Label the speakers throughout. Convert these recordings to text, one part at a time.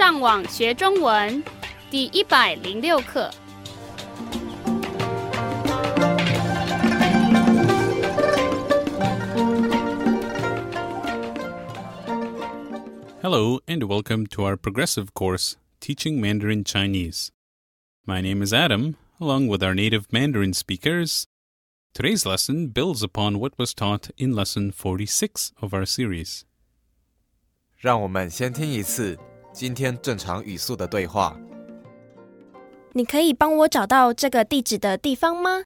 Speaker 1: 上网学中文第一百零六课。
Speaker 2: Hello, and welcome to our progressive course, Teaching Mandarin Chinese. My name is Adam, along with our native Mandarin speakers. Today's lesson builds upon what was taught in lesson 46 of our series.
Speaker 3: 让我们先听一次 今天正常语速的对话。
Speaker 4: 你可以帮我找到这个地址的地方吗？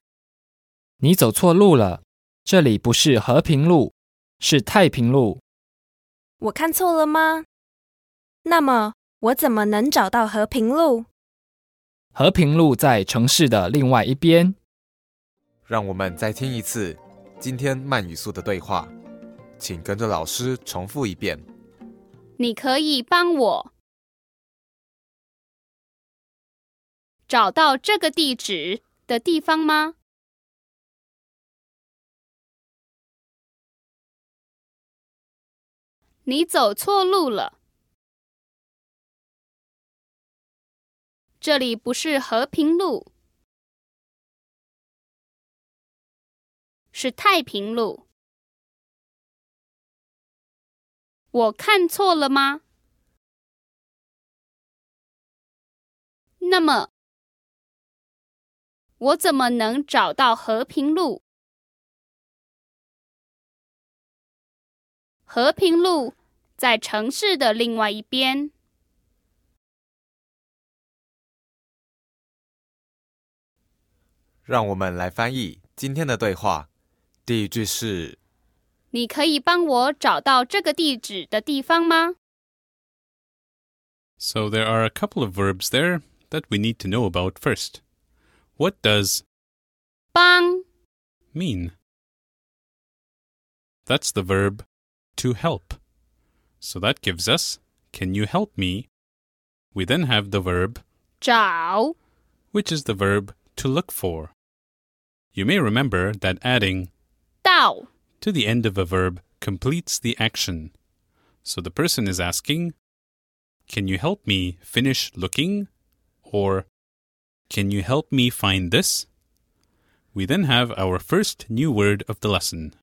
Speaker 5: 你走错路了，这里不是和平路，是太平路。
Speaker 4: 我看错了吗？那么我怎么能找到和平路？
Speaker 5: 和平路在城市的另外一边。
Speaker 3: 让我们再听一次今天慢语速的对话，请跟着老师重复一遍。
Speaker 1: 你可以帮我找到这个地址的地方吗？你走错路了，这里不是和平路，是太平路。我看错了吗？那么，我怎么能找到和平路？和平路在城市的另外一边。
Speaker 3: 让我们来翻译今天的对话。第一句是
Speaker 1: 你可以帮我找到这个地址的地方吗
Speaker 2: ？So there are a couple of verbs there that we need to know about first. What does
Speaker 1: bang
Speaker 2: mean? That's the verb to help. So that gives us can you help me? We then have the verb
Speaker 1: 找,
Speaker 2: which is the verb to look for. You may remember that adding
Speaker 1: 到
Speaker 2: to the end of a verb completes the action. So the person is asking, Can you help me finish looking? Or Can you help me find this? We then have our first new word of the lesson.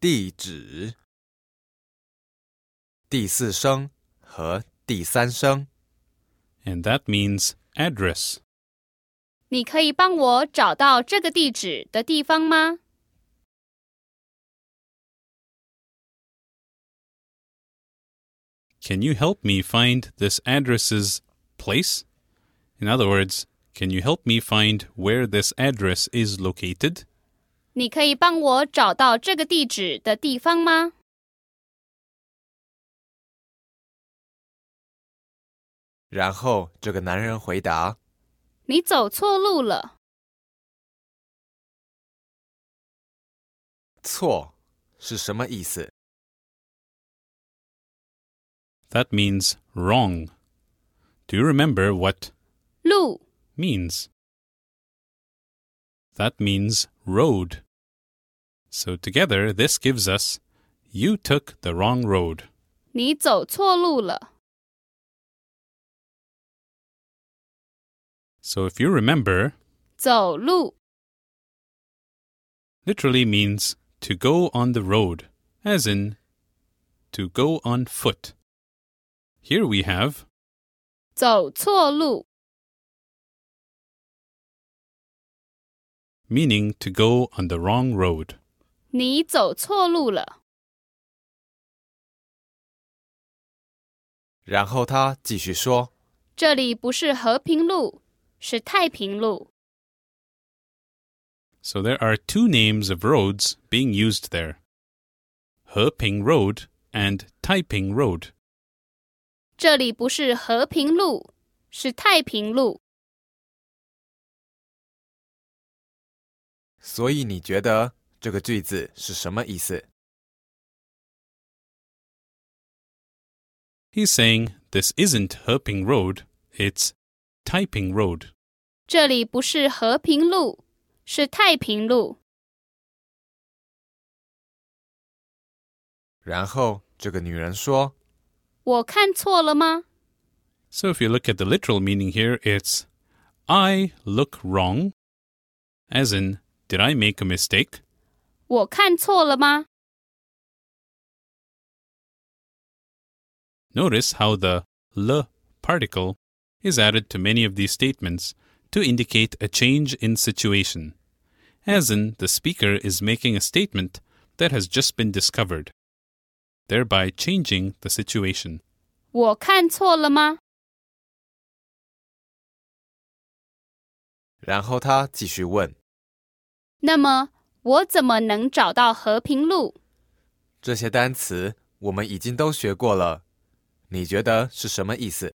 Speaker 3: 地址，第四声和第三声。
Speaker 2: and that means address.
Speaker 1: 你可以帮我找到这个地址的地方吗？
Speaker 2: Can you help me find this address's place? In other words, can you help me find where this address is located?
Speaker 1: 你可以帮我找到这个地址的地方吗？
Speaker 3: 然后这个男人回答
Speaker 1: 你走错路了，：“
Speaker 3: 错是什么意思？
Speaker 2: That means wrong. Do you remember what
Speaker 1: 路
Speaker 2: means? That means road. So together, this gives us you took the wrong road.
Speaker 1: 你走错路了。
Speaker 2: So if you remember,
Speaker 1: 走路
Speaker 2: literally means to go on the road, as in to go on foot. Here we have
Speaker 1: 走错路，
Speaker 2: meaning to go on the wrong road.
Speaker 1: 你走错路了。
Speaker 3: 然后他继续说
Speaker 1: 这里不是和平路，是太平路。
Speaker 2: So there are two names of roads being used there Heping Road and Taiping Road.
Speaker 1: 这里不是和平路，是太平路。：“
Speaker 3: 所以你觉得这个句子是什么意思？”
Speaker 2: He's saying this isn't Heping Road, it's Taiping Road.
Speaker 1: 这里不是和平路，是太平路。
Speaker 3: 然后这个女人说
Speaker 1: 我看错了吗？
Speaker 2: So if you look at the literal meaning here, it's I look wrong, as in, did I make a mistake?
Speaker 1: 我看错了吗?
Speaker 2: Notice how the le particle is added to many of these statements to indicate a change in situation, as in the speaker is making a statement that has just been discovered, thereby changing the situation.
Speaker 1: 我看错了吗?
Speaker 3: 然后他继续问,
Speaker 1: 那么我怎么能找到和平路？
Speaker 3: 这些单词，我们已经都学过了，你觉得是什么意思？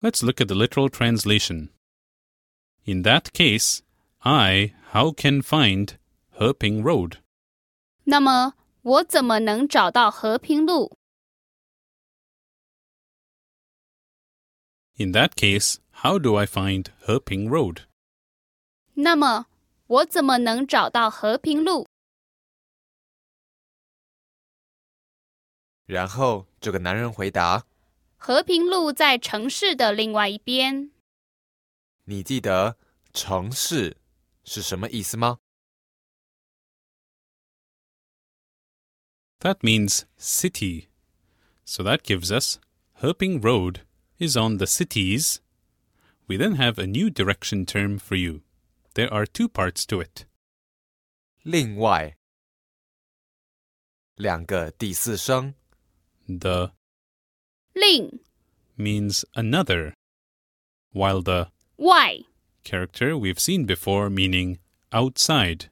Speaker 2: Let's look at the literal translation. In that case, I how can find Heping Road?
Speaker 1: 那么我怎么能找到和平路？
Speaker 2: In that case, how do I find Heping Road?
Speaker 1: 那么我怎么能找到和平路？
Speaker 3: 然后这个男人回答：“
Speaker 1: 和平路在城市的另外一边。”
Speaker 3: 你记得“城市”是什么意思吗
Speaker 2: ？That means city. So that gives us Heping Road is on the city's We then have a new direction term for you. There are two parts to it.
Speaker 3: 另外，两个第四声，
Speaker 2: The
Speaker 1: 另
Speaker 2: means another, while the
Speaker 1: 外
Speaker 2: character we've seen before meaning outside.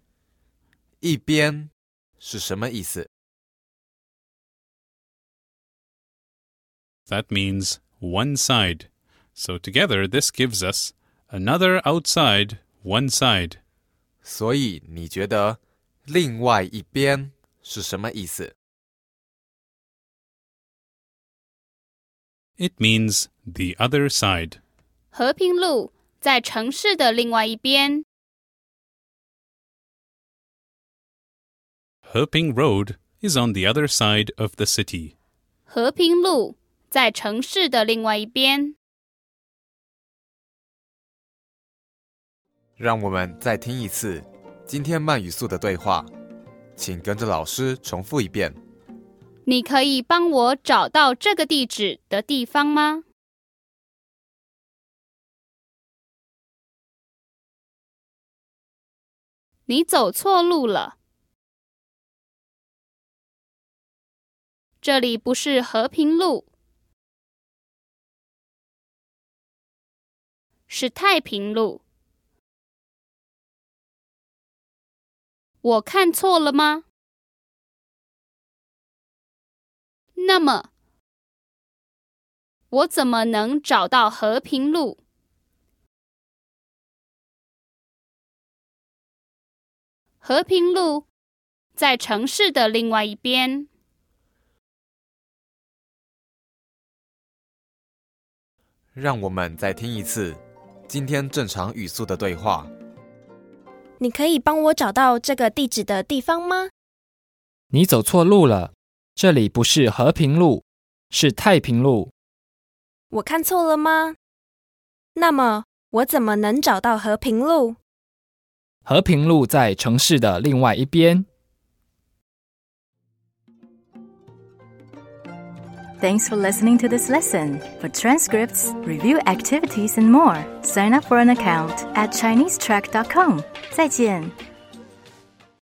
Speaker 3: 一边是什么意思？
Speaker 2: That means one side. So together this gives us another outside, one side.
Speaker 3: 所以你觉得‘另外一边’是什么意思？
Speaker 2: It means the other side.
Speaker 1: 和平路在城市的另外一边。
Speaker 2: Heping Road is on the other side of the city.
Speaker 1: 和平路在城市的另外一边。
Speaker 3: 让我们再听一次今天慢语速的对话，请跟着老师重复一遍。
Speaker 1: 你可以帮我找到这个地址的地方吗？你走错路了，这里不是和平路，是太平路。我看错了吗？那么，我怎么能找到和平路？和平路在城市的另外一边。
Speaker 3: 让我们再听一次今天正常语速的对话。
Speaker 4: 你可以帮我找到这个地址的地方吗？
Speaker 5: 你走错路了，这里不是和平路，是太平路。
Speaker 4: 我看错了吗？那么我怎么能找到和平路？
Speaker 5: 和平路在城市的另外一边。
Speaker 6: Thanks for listening to this lesson. For transcripts, review activities, and more, sign up for an account at ChineseTrack.com. 再见。